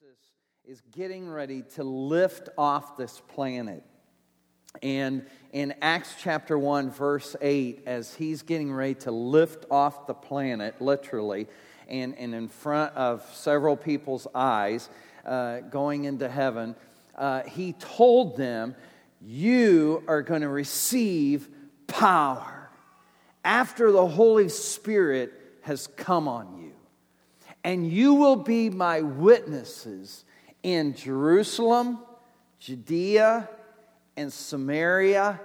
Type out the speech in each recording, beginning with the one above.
Jesus is getting ready to lift off this planet. And in Acts chapter 1, verse 8, as he's getting ready to lift off the planet, literally, and, and in front of several people's eyes, uh, going into heaven, uh, he told them, You are going to receive power after the Holy Spirit has come on you. And you will be my witnesses in Jerusalem, Judea, and Samaria,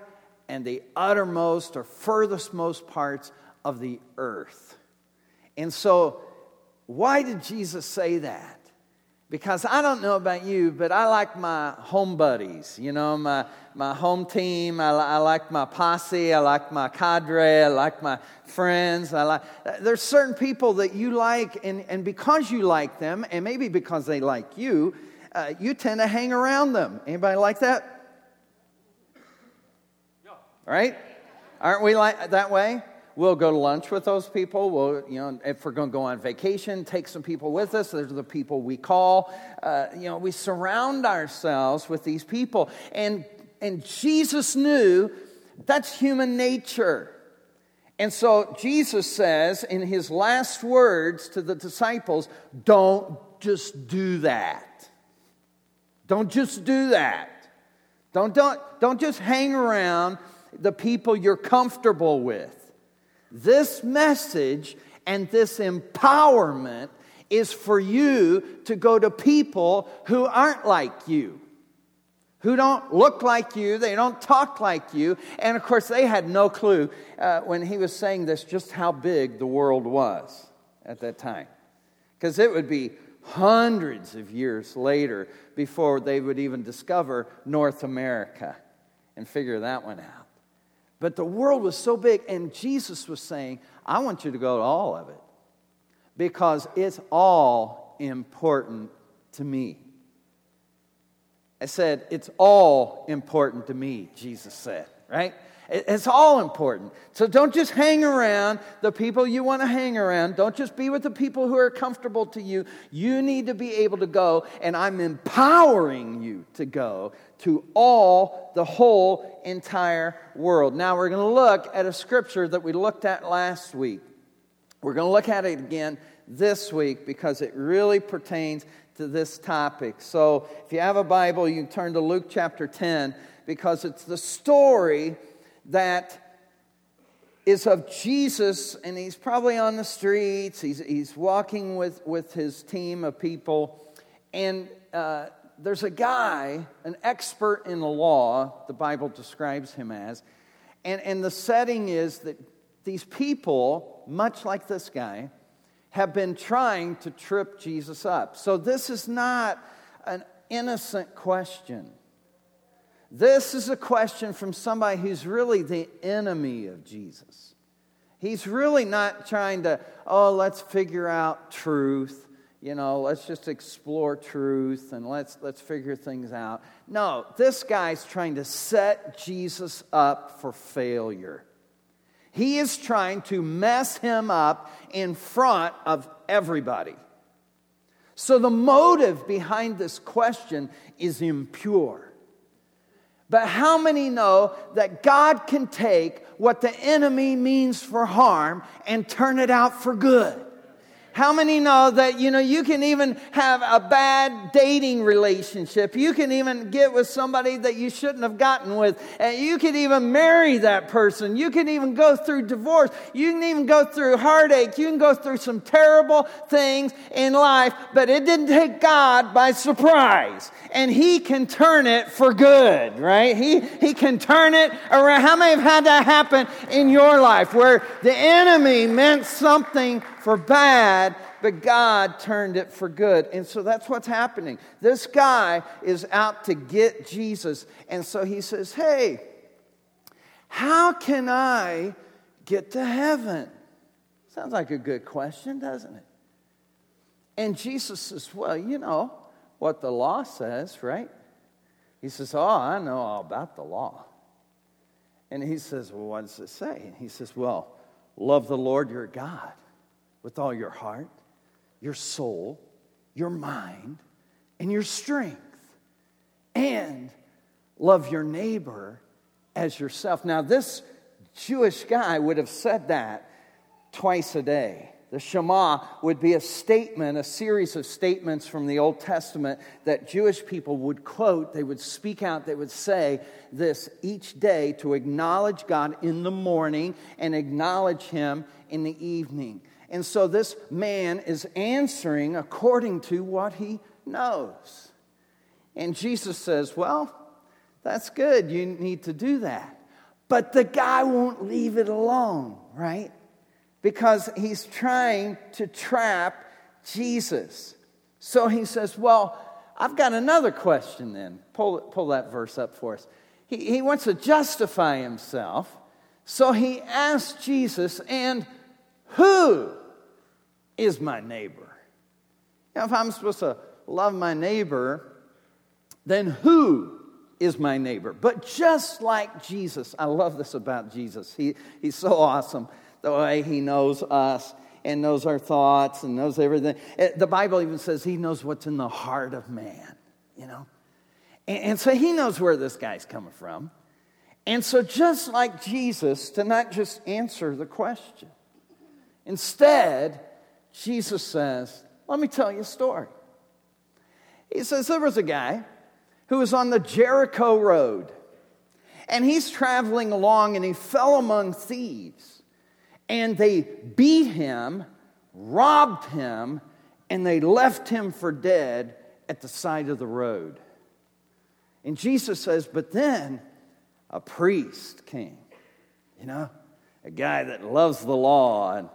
and the uttermost or furthest most parts of the earth. And so, why did Jesus say that? Because I don't know about you, but I like my home buddies, you know, my, my home team. I, I like my posse. I like my cadre. I like my friends. I like, there's certain people that you like, and, and because you like them, and maybe because they like you, uh, you tend to hang around them. Anybody like that? Right? Aren't we like that way? We'll go to lunch with those people. We'll, you know, if we're going to go on vacation, take some people with us. Those are the people we call. Uh, you know, we surround ourselves with these people. And, and Jesus knew that's human nature. And so Jesus says in his last words to the disciples, don't just do that. Don't just do that. Don't, don't, don't just hang around the people you're comfortable with. This message and this empowerment is for you to go to people who aren't like you, who don't look like you, they don't talk like you. And of course, they had no clue uh, when he was saying this just how big the world was at that time. Because it would be hundreds of years later before they would even discover North America and figure that one out. But the world was so big, and Jesus was saying, I want you to go to all of it because it's all important to me. I said, It's all important to me, Jesus said, right? It's all important. So don't just hang around the people you want to hang around. Don't just be with the people who are comfortable to you. You need to be able to go, and I'm empowering you to go to all, the whole entire world. Now we're going to look at a scripture that we looked at last week. We're going to look at it again this week because it really pertains to this topic. So if you have a Bible, you can turn to Luke chapter 10 because it's the story that is of Jesus, and he's probably on the streets. He's, he's walking with, with his team of people. And uh, there's a guy, an expert in the law, the Bible describes him as. And, and the setting is that these people, much like this guy, have been trying to trip Jesus up. So this is not an innocent question. This is a question from somebody who's really the enemy of Jesus. He's really not trying to, oh, let's figure out truth. You know, let's just explore truth and let's, let's figure things out. No, this guy's trying to set Jesus up for failure. He is trying to mess him up in front of everybody. So the motive behind this question is impure. But how many know that God can take what the enemy means for harm and turn it out for good? How many know that, you know, you can even have a bad dating relationship? You can even get with somebody that you shouldn't have gotten with. And you can even marry that person. You can even go through divorce. You can even go through heartache. You can go through some terrible things in life, but it didn't take God by surprise. And He can turn it for good, right? He, he can turn it around. How many have had that happen in your life where the enemy meant something for bad, but God turned it for good. And so that's what's happening. This guy is out to get Jesus. And so he says, Hey, how can I get to heaven? Sounds like a good question, doesn't it? And Jesus says, Well, you know what the law says, right? He says, Oh, I know all about the law. And he says, Well, what does it say? And he says, Well, love the Lord your God with all your heart, your soul, your mind, and your strength, and love your neighbor as yourself. Now, this Jewish guy would have said that twice a day. The Shema would be a statement, a series of statements from the Old Testament that Jewish people would quote. They would speak out, they would say this each day to acknowledge God in the morning and acknowledge Him in the evening. And so this man is answering according to what he knows. And Jesus says, Well, that's good. You need to do that. But the guy won't leave it alone, right? Because he's trying to trap Jesus. So he says, Well, I've got another question then. Pull, pull that verse up for us. He, he wants to justify himself. So he asks Jesus, And who is my neighbor? Now, if I'm supposed to love my neighbor, then who is my neighbor. But just like Jesus, I love this about Jesus. He, he's so awesome the way he knows us and knows our thoughts and knows everything. Eh, the Bible even says he knows what's in the heart of man, you know? And, and so he knows where this guy's coming from. And so, just like Jesus, to not just answer the question, instead, Jesus says, Let me tell you a story. He says, There was a guy who was on the Jericho Road. And he's traveling along and he fell among thieves. And they beat him, robbed him, and they left him for dead at the side of the road. And Jesus says, But then a priest came, you know, a guy that loves the law and,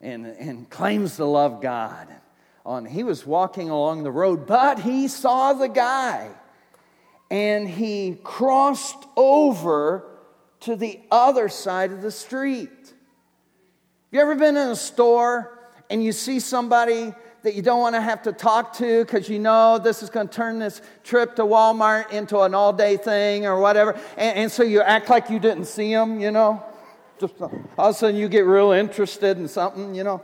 and, and claims to love God. On, he was walking along the road, but he saw the guy and he crossed over to the other side of the street. Have you ever been in a store and you see somebody that you don't want to have to talk to because you know this is going to turn this trip to Walmart into an all day thing or whatever. And, and, so you act like you didn't see them, you know? All of a sudden you get real interested in something, you know?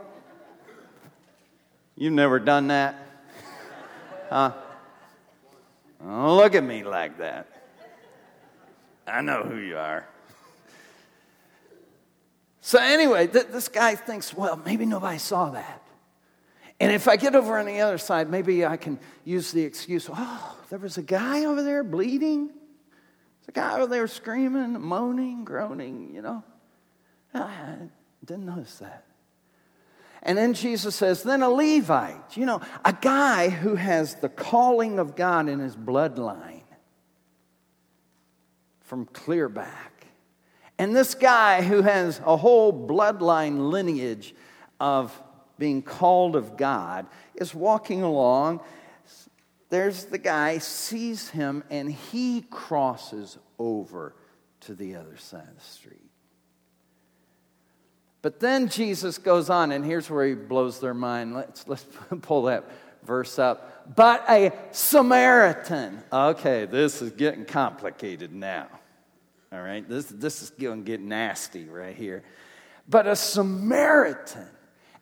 You've never done that? Huh? Don't look at me like that. I know who you are. So, anyway, th- this guy thinks, well, maybe nobody saw that. And if I get over on the other side, maybe I can use the excuse oh, there was a guy over there bleeding. There's a guy over there screaming, moaning, groaning, you know. I didn't notice that. And then Jesus says, then a Levite, you know, a guy who has the calling of God in his bloodline from clear back. And this guy who has a whole bloodline lineage of being called of God is walking along. There's the guy, sees him, and he crosses over to the other side of the street. But then Jesus goes on, and here's where he blows their mind. Let's, let's pull that verse up. But a Samaritan. Okay, this is getting complicated now. All right, this, this is going to get nasty right here. But a Samaritan,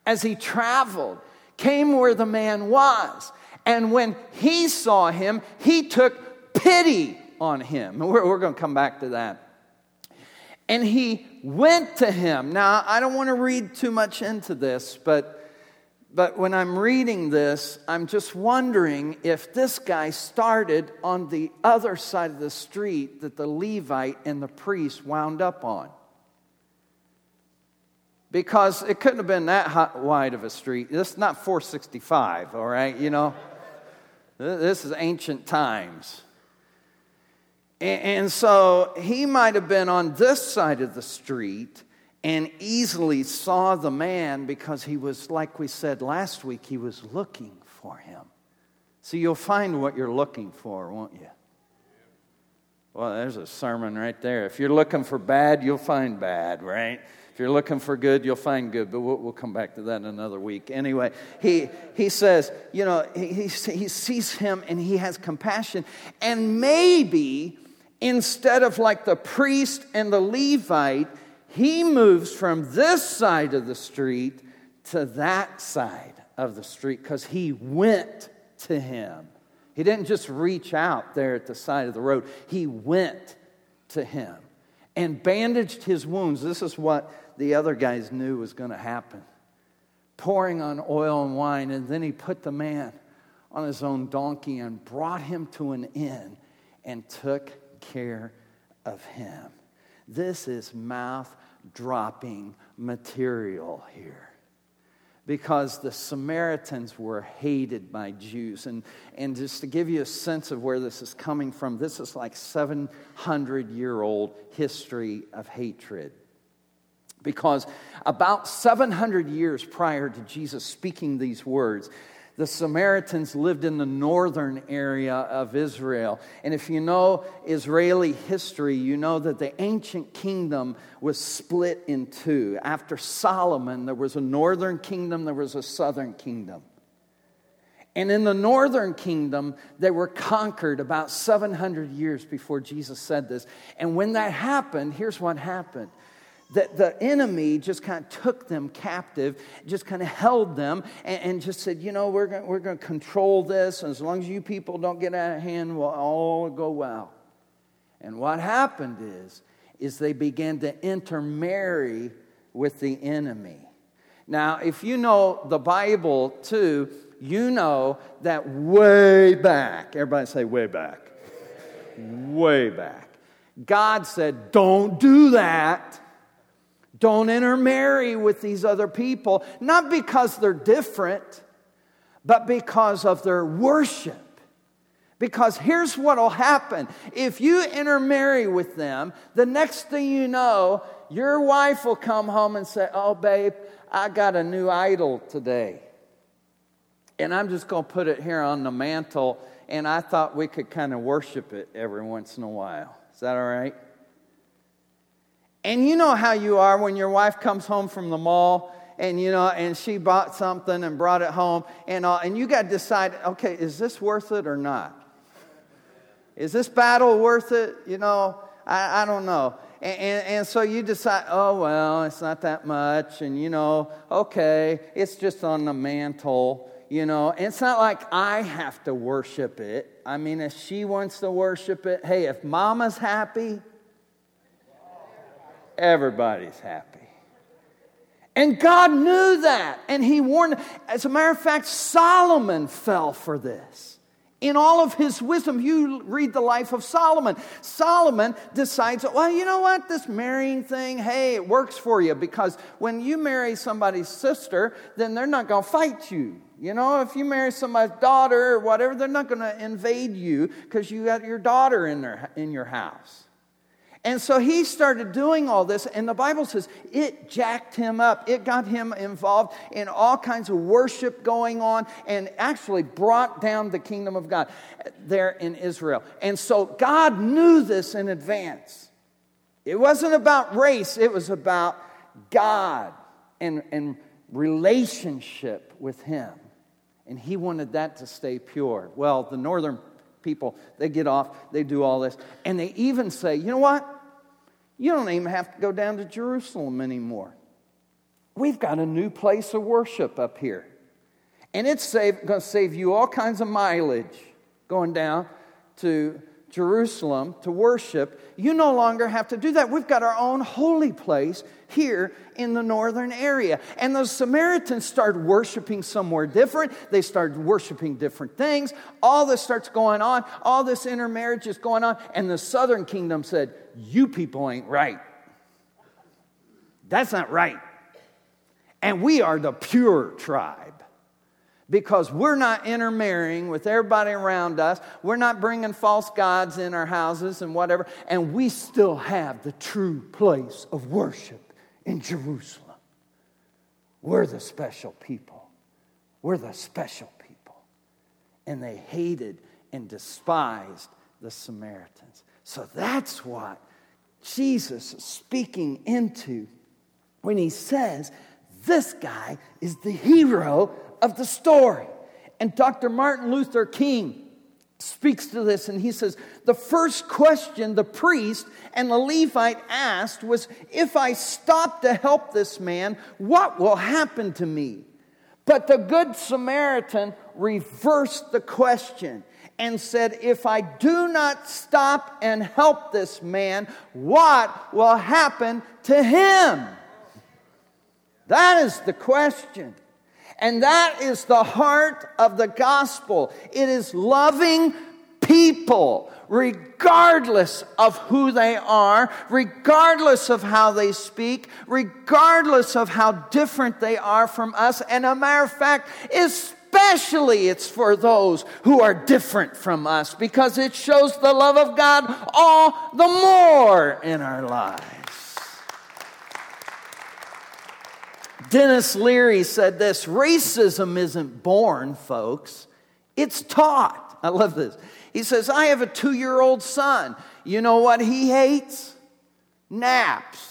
as he traveled, came where the man was. And when he saw him, he took pity on him. We're, we're going to come back to that. And he went to him. Now, I don't want to read too much into this, but, but when I'm reading this, I'm just wondering if this guy started on the other side of the street that the Levite and the priest wound up on. Because it couldn't have been that wide of a street. This is not 465, all right? You know, this is ancient times. And so he might have been on this side of the street and easily saw the man because he was, like we said last week, he was looking for him. So you'll find what you're looking for, won't you? Well, there's a sermon right there. If you're looking for bad, you'll find bad, right? If you're looking for good, you'll find good, but we'll, we'll come back to that another week. Anyway, he, he says, you know, he, he sees him and he has compassion. And maybe instead of like the priest and the Levite, he moves from this side of the street to that side of the street because he went to him. He didn't just reach out there at the side of the road, he went to him and bandaged his wounds. This is what the other guys knew was going to happen pouring on oil and wine. And then he put the man on his own donkey and brought him to an inn and took care of him. This is mouth dropping material here because the Samaritans were hated by Jews. And, and just to give you a sense of where this is coming from, this is like 700 year old history of hatred. Because about 700 years prior to Jesus speaking these words, the Samaritans lived in the northern area of Israel. And if you know Israeli history, you know that the ancient kingdom was split in two. After Solomon, there was a northern kingdom, there was a southern kingdom. And in the northern kingdom, they were conquered about 700 years before Jesus said this. And when that happened, here's what happened that the enemy just kind of took them captive, just kind of held them, and, and just said, you know, we're going we're to control this, and as long as you people don't get out of hand, we'll all go well. And what happened is, is they began to intermarry with the enemy. Now, if you know the Bible too, you know that way back, everybody say way back, way back, God said, don't do that. Don't intermarry with these other people, not because they're different, but because of their worship. Because here's what will happen if you intermarry with them, the next thing you know, your wife will come home and say, Oh, babe, I got a new idol today. And I'm just going to put it here on the mantle, and I thought we could kind of worship it every once in a while. Is that all right? And you know how you are when your wife comes home from the mall and you know and she bought something and brought it home and all, and you got to decide okay is this worth it or not? Is this battle worth it? You know i, I don't know. And, and, and, so you decide oh well it's not that much. And you know okay it's just on the mantle you know. And it's not like i have to worship it. I mean if she wants to worship it hey if mama's happy everybody's happy. And God knew that, and He warned. As a matter of fact, Solomon fell for this. In all of his wisdom, you read the life of Solomon. Solomon decides, well, you know what? This marrying thing, hey, it works for you because when you marry somebody's sister, then they're not going to fight you. You know, if you marry somebody's daughter or whatever, they're not going to invade you because you got your daughter in, their, in your house. And so he started doing all this, and the Bible says it jacked him up. It got him involved in all kinds of worship going on and actually brought down the kingdom of God there in Israel. And so God knew this in advance. It wasn't about race, it was about God and, and relationship with Him. And He wanted that to stay pure. Well, the northern people, they get off, they do all this. And they even say, you know what? You don't even have to go down to Jerusalem anymore. We've got a new place of worship up here. And it's going to save you all kinds of mileage going down to Jerusalem to worship, you no longer have to do that. We've got our own holy place here in the northern area. And the Samaritans start worshiping somewhere different. They start worshiping different things. All this starts going on. All this intermarriage is going on. And the southern kingdom said, You people ain't right. That's not right. And we are the pure tribe because we're not intermarrying with everybody around us. We're not bringing false gods in our houses and whatever. And we still have the true place of worship in Jerusalem. We're the special people. We're the special people. And they hated and despised the Samaritans. So that's what Jesus is speaking into when he says, This guy is the hero of the story. And Dr. Martin Luther King speaks to this and he says, The first question the priest and the Levite asked was, If I stop to help this man, what will happen to me? But the Good Samaritan reversed the question and said, If I do not stop and help this man, what will happen to him? That is the question. And that is the heart of the gospel. It is loving people, regardless of who they are, regardless of how they speak, regardless of how different they are from us. And a matter of fact, especially it's for those who are different from us because it shows the love of God all the more in our lives. Denis Leary said this racism isn't born, folks, it's taught. I love this. He says, I have a two year old son. You know what he hates? Naps.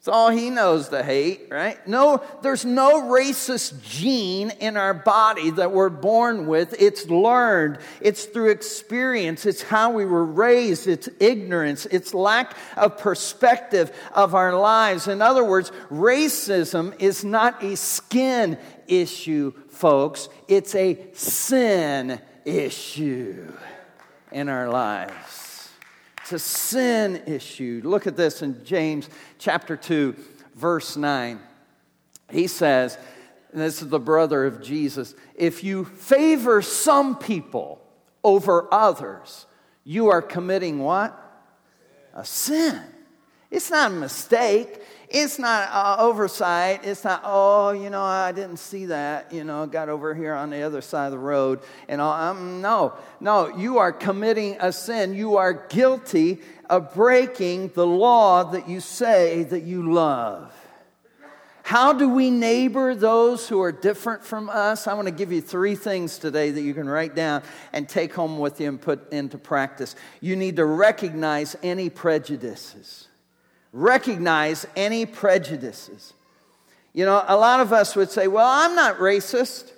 It's all he knows to hate, right? No, there's no racist gene in our body that we're born with. It's learned. It's through experience. It's how we were raised. It's ignorance. It's lack of perspective of our lives. In other words, racism is not a skin issue, folks. It's a sin issue in our lives. A sin issue. Look at this in James chapter 2, verse 9. He says, and this is the brother of Jesus, if you favor some people over others, you are committing what? A sin. It's not a mistake. It's not uh, oversight. It's not, oh, you know, I didn't see that. You know, got over here on the other side of the road. And all, um, no, no, you are committing a sin. You are guilty of breaking the law that you say that you love. How do we neighbor those who are different from us? I want to give you three things today that you can write down and take home with you and put into practice. You need to recognize any prejudices recognize any prejudices. You know, a lot of us would say, well, I'm not racist.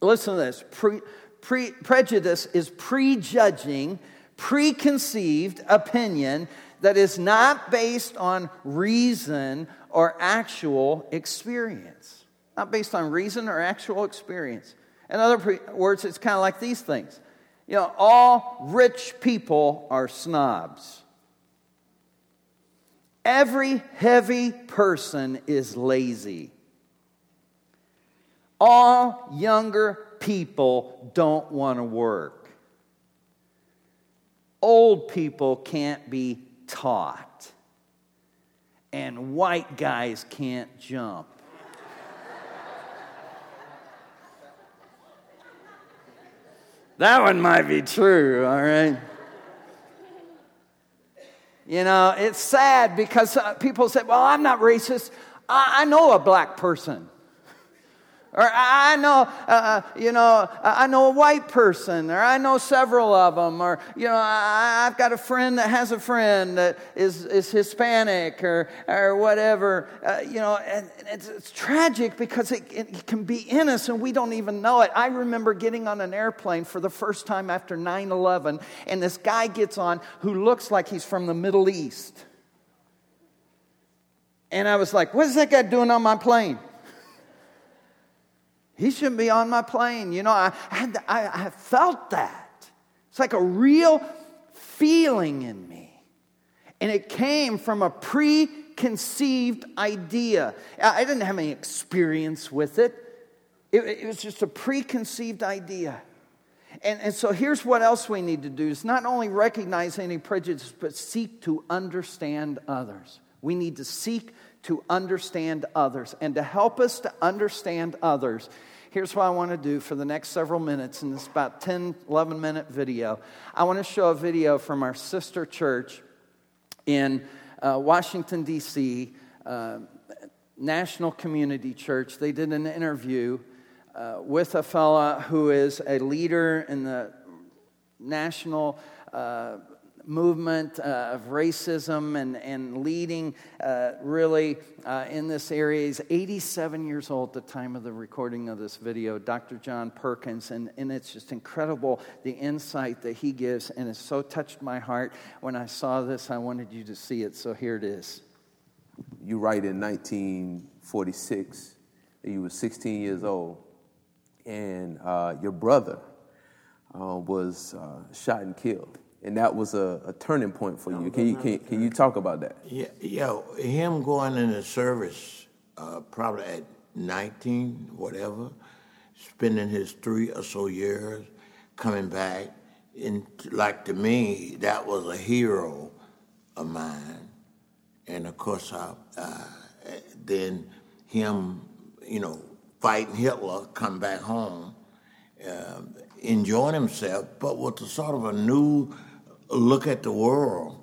Listen to this pre, pre, prejudice is prejudging, preconceived opinion that is not based on reason or actual experience. Not based on reason or actual experience. In other pre- words, it's kind of like these things. You know, all rich people are snobs. Every heavy person is lazy. All younger people don't want to work. Old people can't be taught. And white guys can't jump. that one might be true, all right? You know, it's sad because uh, people say, well, I'm not racist. I, I know a black person. Or I know, uh, uh you know, I know a white person, or I know several of them, or you know, I, have got a friend that has a friend that is, is Hispanic, or or whatever. Uh, you know, and it's, it's tragic because it, it, can be in us and we don't even know it. I remember getting on an airplane for the first time after 9/11, and this guy gets on who looks like he's from the Middle East, and I was like, "What is that guy doing on my plane?" He shouldn't be on my plane. You know, I, had—I I felt that. It's like a real feeling in me. And it came from a preconceived idea. I didn't have any experience with it, it, it was just a preconceived idea. And, and so here's what else we need to do is not only recognize any prejudice, but seek to understand others. We need to seek to understand others. And to help us to understand others, here's what I want to do for the next several minutes in this about 10, 11 minute video. I want to show a video from our sister church in uh, Washington, D.C., uh, National Community Church. They did an interview uh, with a fella who is a leader in the national uh, movement uh, of racism and, and leading uh, really uh, in this area. He's 87 years old at the time of the recording of this video, Dr. John Perkins. And, and it's just incredible the insight that he gives. And it so touched my heart when I saw this. I wanted you to see it. So here it is. You write in 1946 that you were 16 years old and uh, your brother uh, was uh, shot and killed, and that was a, a turning point for you. Can you can, can, you talk about that? Yeah, yeah. Him going into service uh, probably at 19, whatever, spending his three or so years, coming back, and like to me, that was a hero of mine. And of course, I, uh, then him, you know, fighting Hitler, come back home, uh, enjoying himself, but with a sort of a new look at the world.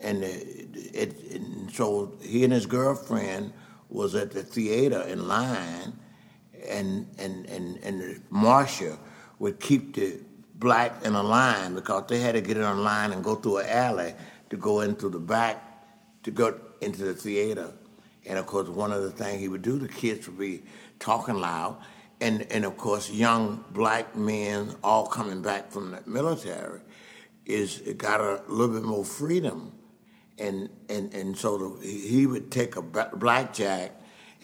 And, it, it, and so he and his girlfriend was at the theater in line, and and and and marshal would keep the black in a line because they had to get in a line and go through an alley to go into the back to go into the theater. And of course, one of the things he would do, the kids would be talking loud, and and of course, young black men all coming back from the military is got a little bit more freedom and and and so the, he would take a blackjack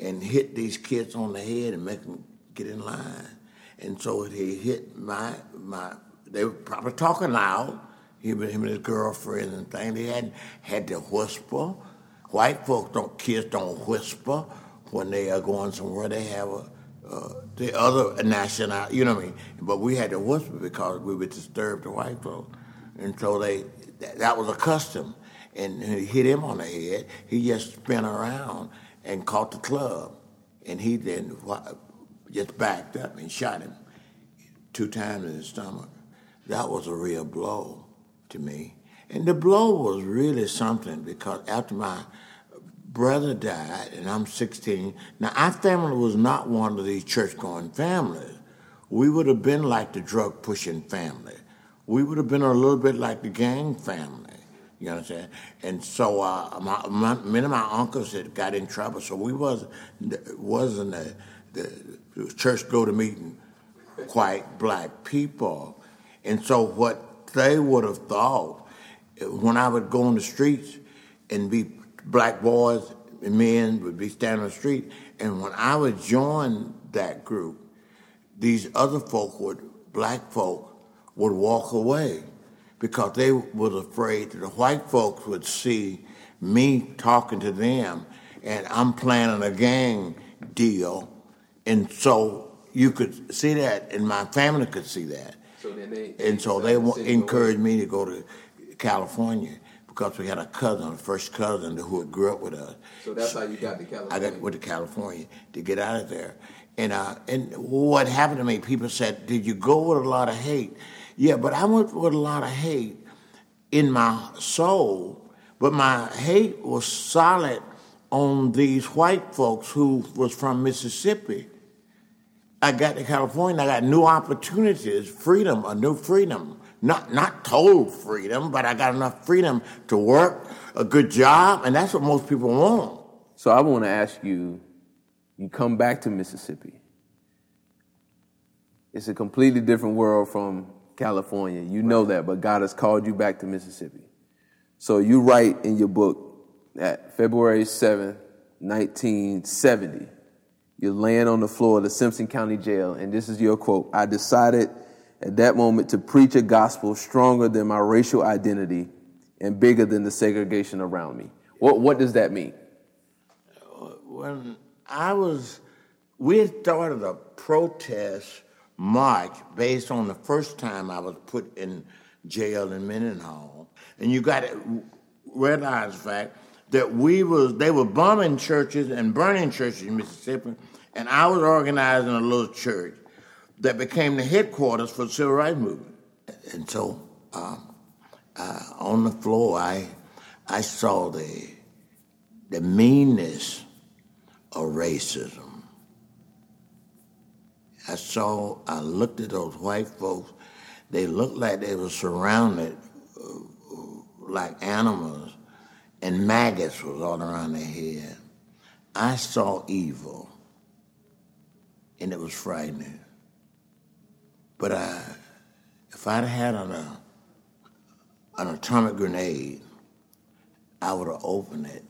and hit these kids on the head and make them get in line. And so he hit my my. They were probably talking loud. He him and his girlfriend and thing. They had had to whisper. White folks don't kids don't whisper when they are going somewhere. They have a uh, the other national, you know what I mean. But we had to whisper because we would disturb the white folks, and so they that was a custom and he hit him on the head. He just spun around and caught the club, and he then just backed up and shot him two times in the stomach. That was a real blow to me. And the blow was really something because after my brother died, and I'm 16, now our family was not one of these church going families. We would have been like the drug pushing family. We would have been a little bit like the gang family. You understand? And so uh, my, my, many of my uncles had got in trouble, so we wasn't wasn't the, the church go to meeting quite black people, and so what they would have thought when I would go on the streets and be black boys and men would be standing on the street, and when I would join that group, these other folk would black folk would walk away because they was afraid that the white folks would see me talking to them and I'm planning a gang deal. And so you could see that, and my family could see that. So they, and so they encouraged me to go to California because we had a cousin, a first cousin who had grew up with us. So that's how you got to California. I got went to California to get out of there. And uh, and what happened to me? People said, "Did you go with a lot of hate?" Yeah, but I went with a lot of hate in my soul, but my hate was solid on these white folks who was from Mississippi. I got to California, I got new opportunities, freedom, a new freedom. Not not total freedom, but I got enough freedom to work, a good job, and that's what most people want. So I want to ask you, you come back to Mississippi. It's a completely different world from California. You know that, but God has called you back to Mississippi. So you write in your book that February 7th, 1970, you're laying on the floor of the Simpson County Jail, and this is your quote I decided at that moment to preach a gospel stronger than my racial identity and bigger than the segregation around me. What, what does that mean? When I was, we had started a protest march based on the first time I was put in jail in Mendenhall. And you got to realize the fact that we was they were bombing churches and burning churches in Mississippi, and I was organizing a little church that became the headquarters for the civil rights movement. And so um, uh, on the floor, I I saw the the meanness of racism I saw, I looked at those white folks. They looked like they were surrounded uh, like animals, and maggots was all around their head. I saw evil, and it was frightening. But I, if I'd had an, uh, an atomic grenade, I would have opened it.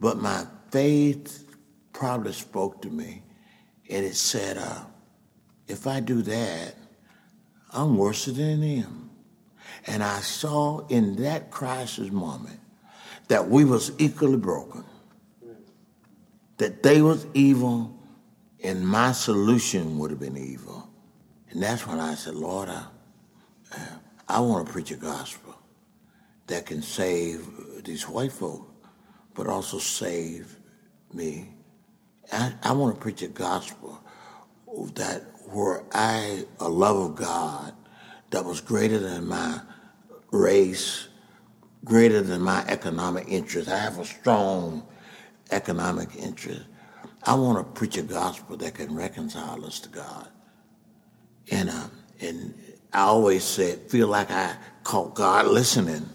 But my faith probably spoke to me and it said, uh, if I do that, I'm worse than them. And I saw in that crisis moment that we was equally broken, that they was evil, and my solution would have been evil. And that's when I said, Lord, I, I want to preach a gospel that can save these white folk, but also save me. I, I want to preach a gospel that where I, a love of God that was greater than my race, greater than my economic interest. I have a strong economic interest. I want to preach a gospel that can reconcile us to God. And, uh, and I always said, feel like I caught God listening.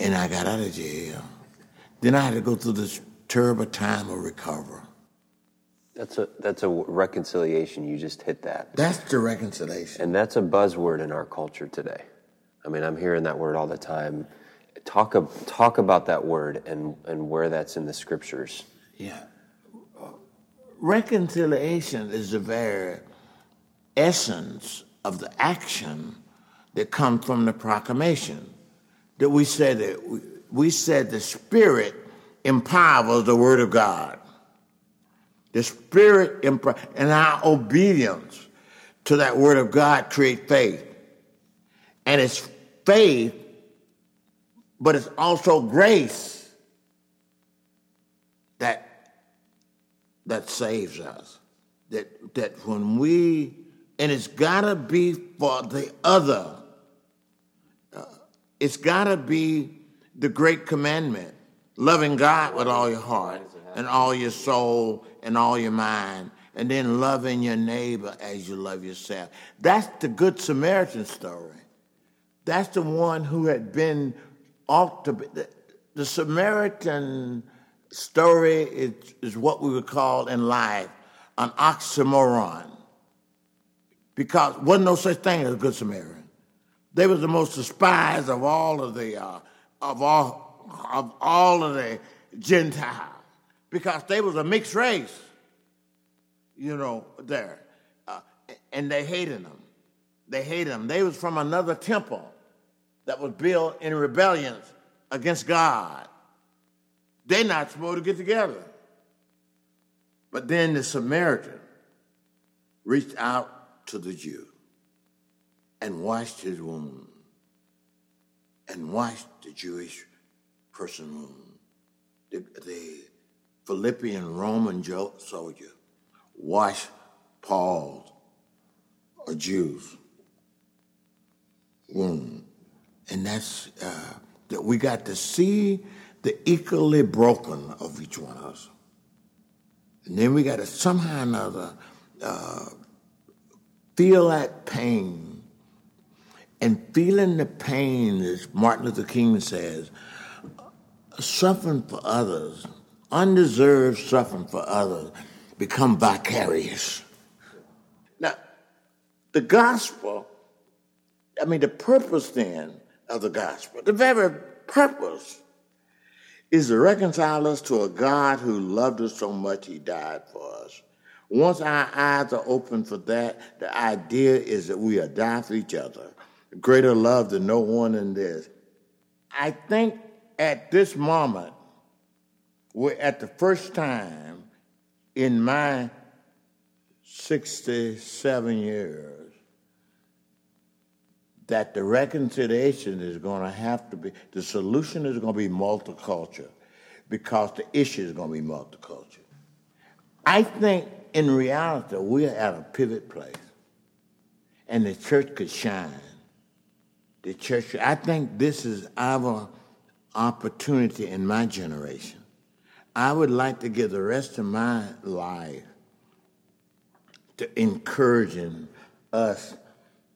And I got out of jail. Then I had to go through this terrible time of recovery. That's a that's a reconciliation. You just hit that. That's the reconciliation. And that's a buzzword in our culture today. I mean, I'm hearing that word all the time. Talk talk about that word and and where that's in the scriptures. Yeah. Reconciliation is the very essence of the action that comes from the proclamation. That we said that we, we said the Spirit empowers the Word of God. The Spirit and our obedience to that Word of God create faith. And it's faith, but it's also grace that that saves us. That that when we and it's gotta be for the other. Uh, it's gotta be the great commandment, loving God with all your heart and all your soul and all your mind, and then loving your neighbor as you love yourself. That's the Good Samaritan story. That's the one who had been off to the, the Samaritan story is, is what we would call in life an oxymoron. Because wasn't no such thing as a good Samaritan. They was the most despised of all of the uh, of all of all of the Gentiles because they was a mixed race, you know, there. Uh, and they hated them. They hated them. They was from another temple that was built in rebellion against God. They're not supposed to get together. But then the Samaritan reached out to the Jew and washed his wound and washed the Jewish person wound. The Philippian Roman soldier washed Paul's, a Jew's wound. And that's uh, that we got to see the equally broken of each one of us. And then we got to somehow or another uh, feel that pain. And feeling the pain, as Martin Luther King says, suffering for others undeserved suffering for others become vicarious. Now, the gospel, I mean, the purpose then of the gospel, the very purpose is to reconcile us to a God who loved us so much he died for us. Once our eyes are open for that, the idea is that we are die for each other. Greater love than no one in this. I think at this moment, we're at the first time in my 67 years that the reconciliation is going to have to be, the solution is going to be multicultural because the issue is going to be multicultural. I think in reality we're at a pivot place and the church could shine. The church, I think this is our opportunity in my generation I would like to give the rest of my life to encouraging us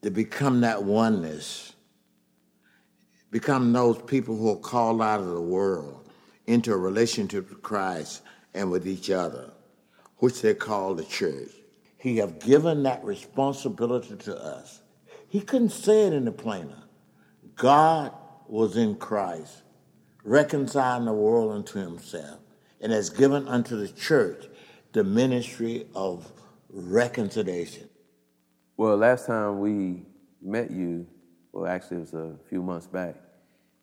to become that oneness, become those people who are called out of the world into a relationship with Christ and with each other, which they call the church. He have given that responsibility to us. He couldn't say it any plainer. God was in Christ, reconciling the world unto himself and has given unto the church the ministry of reconciliation. Well, last time we met you, well, actually, it was a few months back.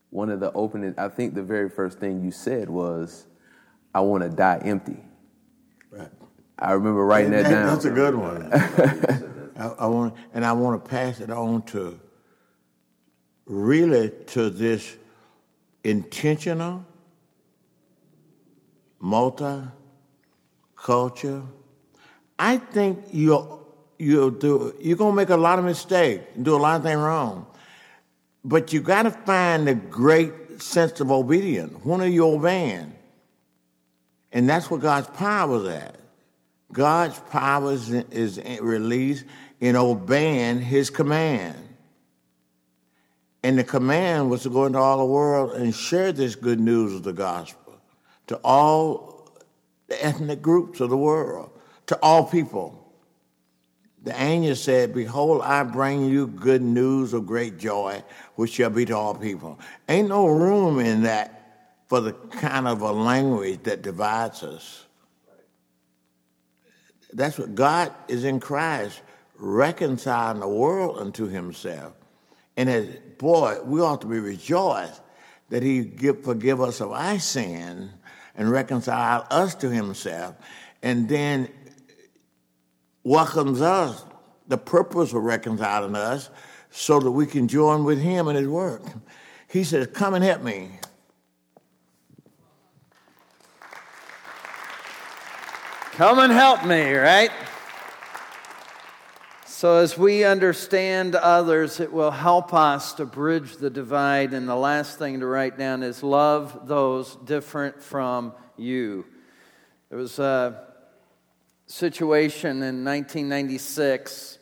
One of the opening, I think the very first thing you said was, I want to die empty. Right. I remember writing that, down. That's a good one. I, I want, and I want to pass it on to really to this intentional, multi-culture. I think you'll you'll do you're gonna make a lot of mistakes, and do a lot of things wrong, but you got to find a great sense of obedience. When are you obeying? And that's what God's power is at. God's power is, is released in obeying his command. And the command was to go into all the world and share this good news of the gospel to all the ethnic groups of the world, to all people. The angel said, Behold, I bring you good news of great joy, which shall be to all people. Ain't no room in that for the kind of a language that divides us. That's what God is in Christ, reconciling the world unto himself. And as, boy, we ought to be rejoiced that he give, forgive us of our sin and reconcile us to himself. And then welcomes us, the purpose of reconciling us, so that we can join with him in his work. He says, Come and help me. Come and help me, right? So, as we understand others, it will help us to bridge the divide. And the last thing to write down is love those different from you. There was a situation in 1996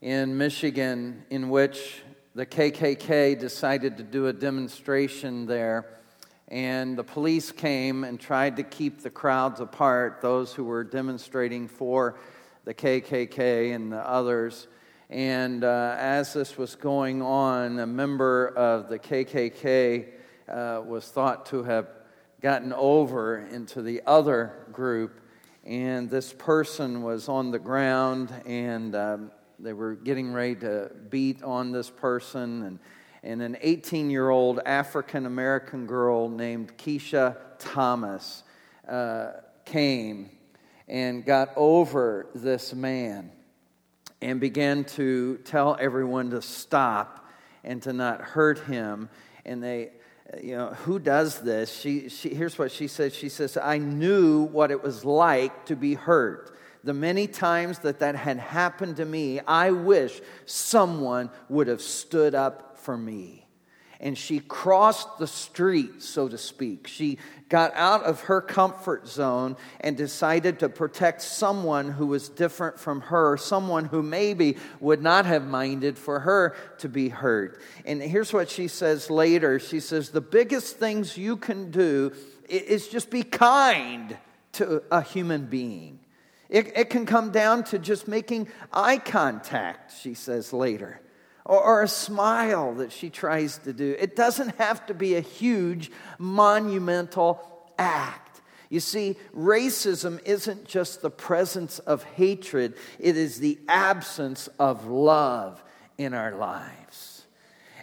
in Michigan in which the KKK decided to do a demonstration there. And the police came and tried to keep the crowds apart, those who were demonstrating for the KKK and the others. And uh, as this was going on, a member of the KKK uh, was thought to have gotten over into the other group and this person was on the ground and um, they were getting ready to beat on this person and, and an 18 year old african american girl named keshia thomas uh, came and got over this man and began to tell everyone to stop and to not hurt him and they you know, who does this? She, she, here's what she says. She says, I knew what it was like to be hurt. The many times that that had happened to me, I wish someone would have stood up for me and she crossed the street, so to speak. She got out of her comfort zone and decided to protect someone who was different from her, someone who maybe would not have minded for her to be hurt. And here's what she says later She says, The biggest things you can do is just be kind to a human being. It, it can come down to just making eye contact, she says later or, or a smile that she tries to do. It doesn't have to be a huge, monumental act. You see, racism isn't just the presence of hatred, it is the absence of love in our lives.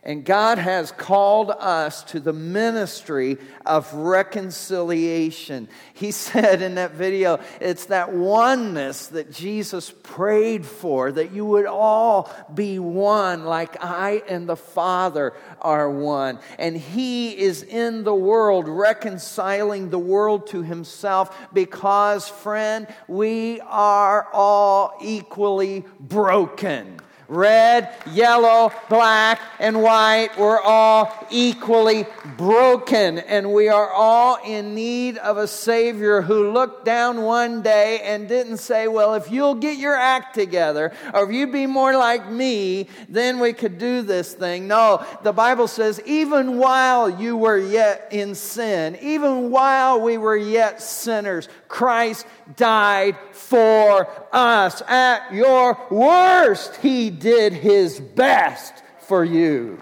And God has called us to the ministry of reconciliation. He said in that video, it's that oneness that Jesus prayed for, that you would all be one, like I and the Father are one. And He is in the world, reconciling the world to Himself, because, friend, we are all equally broken red, yellow, black, and white. We're all equally broken, and we are all in need of a Savior who looked down one day and didn't say, Well, if you'll get your act together, or if you'd be more like me, then we could do this thing. No, the Bible says, even while you were yet in sin, even while we were yet sinners, Christ died for us. At your worst, He did His best for you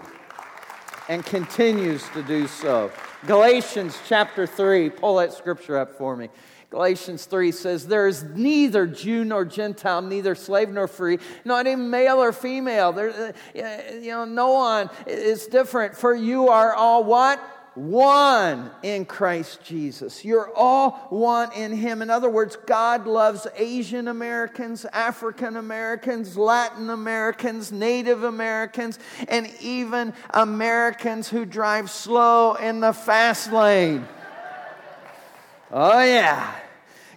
and continues to do so. Galatians chapter 3, pull that scripture up for me. Galatians 3 says, There is neither Jew nor Gentile, neither slave nor free, not even male or female. There, uh, you know, no one is different, for you are all what? One in Christ Jesus. You're all one in Him. In other words, God loves Asian Americans, African Americans, Latin Americans, Native Americans, and even Americans who drive slow in the fast lane. Oh, yeah.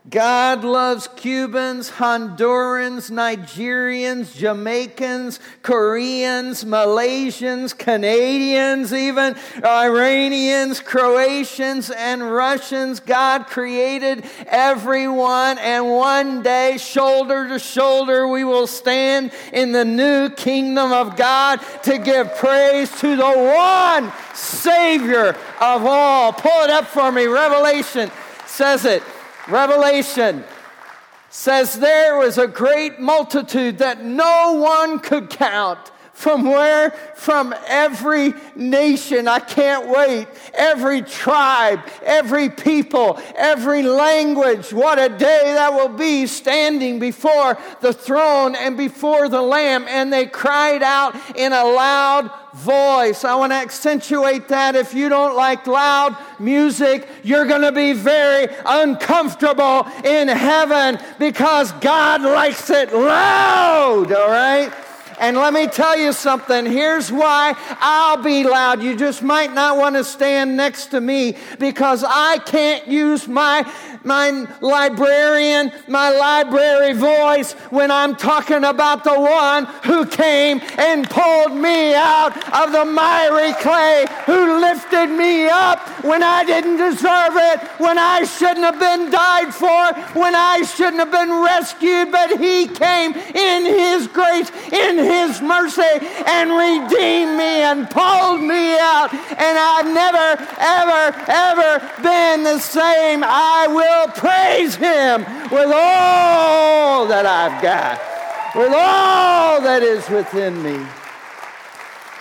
God loves Cubans, Hondurans, Nigerians, Jamaicans, Koreans, Malaysians, Canadians, even Iranians, Croatians, and Russians. God created everyone, and one day, shoulder to shoulder, we will stand in the new kingdom of God to give praise to the one Savior of all. Pull it up for me. Revelation says it. Revelation says there was a great multitude that no one could count. From where? From every nation. I can't wait. Every tribe, every people, every language. What a day that will be standing before the throne and before the Lamb. And they cried out in a loud voice. I want to accentuate that. If you don't like loud music, you're going to be very uncomfortable in heaven because God likes it loud, all right? And let me tell you something. Here's why I'll be loud. You just might not want to stand next to me because I can't use my my librarian, my library voice when I'm talking about the one who came and pulled me out of the miry clay, who lifted me up when I didn't deserve it, when I shouldn't have been died for, when I shouldn't have been rescued, but he came in his grace, in his mercy, and redeemed me and pulled me out. And I've never, ever, ever been the same. I will praise Him with all that I've got, with all that is within me.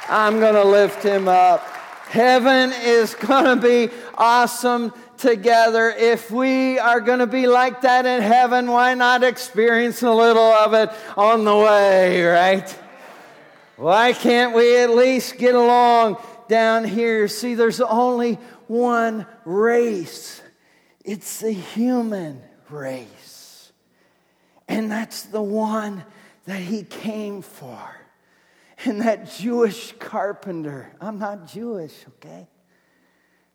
I'm going to lift Him up. Heaven is going to be awesome together. If we are going to be like that in heaven, why not experience a little of it on the way, right? Why can't we at least get along down here? See, there's only one race. It's the human race. And that's the one that he came for. And that Jewish carpenter, I'm not Jewish, okay?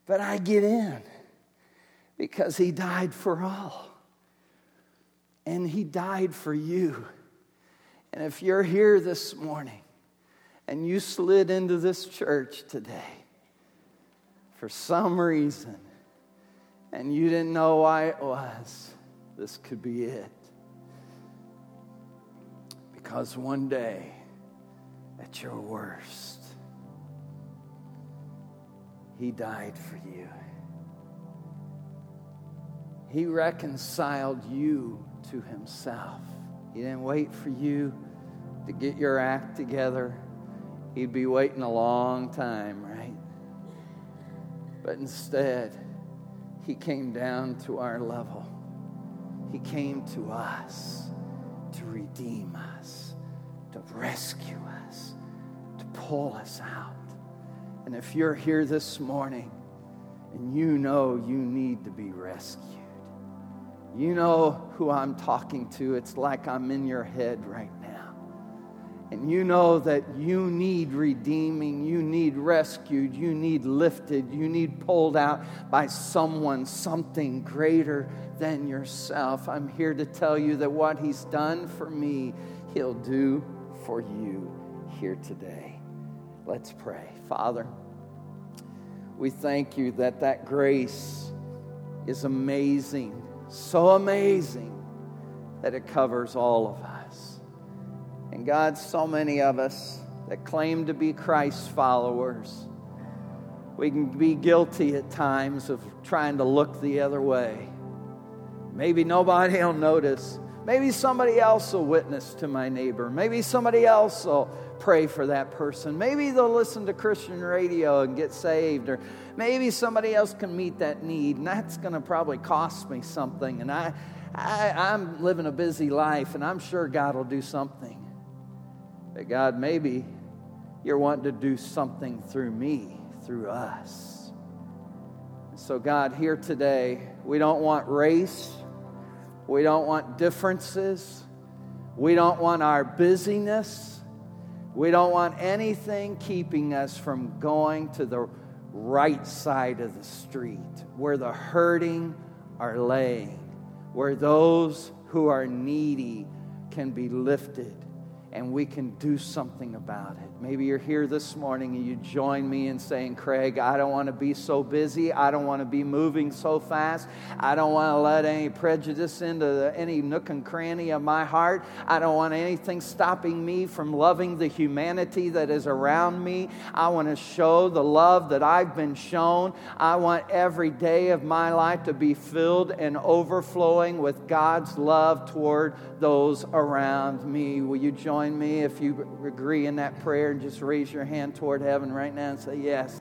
But I get in because he died for all. And he died for you. And if you're here this morning and you slid into this church today for some reason, and you didn't know why it was, this could be it. Because one day, at your worst, He died for you. He reconciled you to Himself. He didn't wait for you to get your act together. He'd be waiting a long time, right? But instead, he came down to our level. He came to us to redeem us, to rescue us, to pull us out. And if you're here this morning and you know you need to be rescued, you know who I'm talking to. It's like I'm in your head right now and you know that you need redeeming, you need rescued, you need lifted, you need pulled out by someone, something greater than yourself, I'm here to tell you that what He's done for me, He'll do for you here today. Let's pray. Father, we thank you that that grace is amazing, so amazing that it covers all of us. And God, so many of us that claim to be Christ followers, we can be guilty at times of trying to look the other way. Maybe nobody will notice. Maybe somebody else will witness to my neighbor. Maybe somebody else will pray for that person. Maybe they'll listen to Christian radio and get saved, or maybe somebody else can meet that need, and that's going to probably cost me something. And I, I, I'm living a busy life, and I'm sure God will do something. But God, maybe you're wanting to do something through me, through us. So, God, here today, we don't want race, we don't want differences, we don't want our busyness. We don't want anything keeping us from going to the right side of the street where the hurting are laying, where those who are needy can be lifted and we can do something about it. Maybe you're here this morning and you join me in saying, Craig, I don't want to be so busy. I don't want to be moving so fast. I don't want to let any prejudice into the, any nook and cranny of my heart. I don't want anything stopping me from loving the humanity that is around me. I want to show the love that I've been shown. I want every day of my life to be filled and overflowing with God's love toward those around me. Will you join me if you agree in that prayer and just raise your hand toward heaven right now and say, Yes.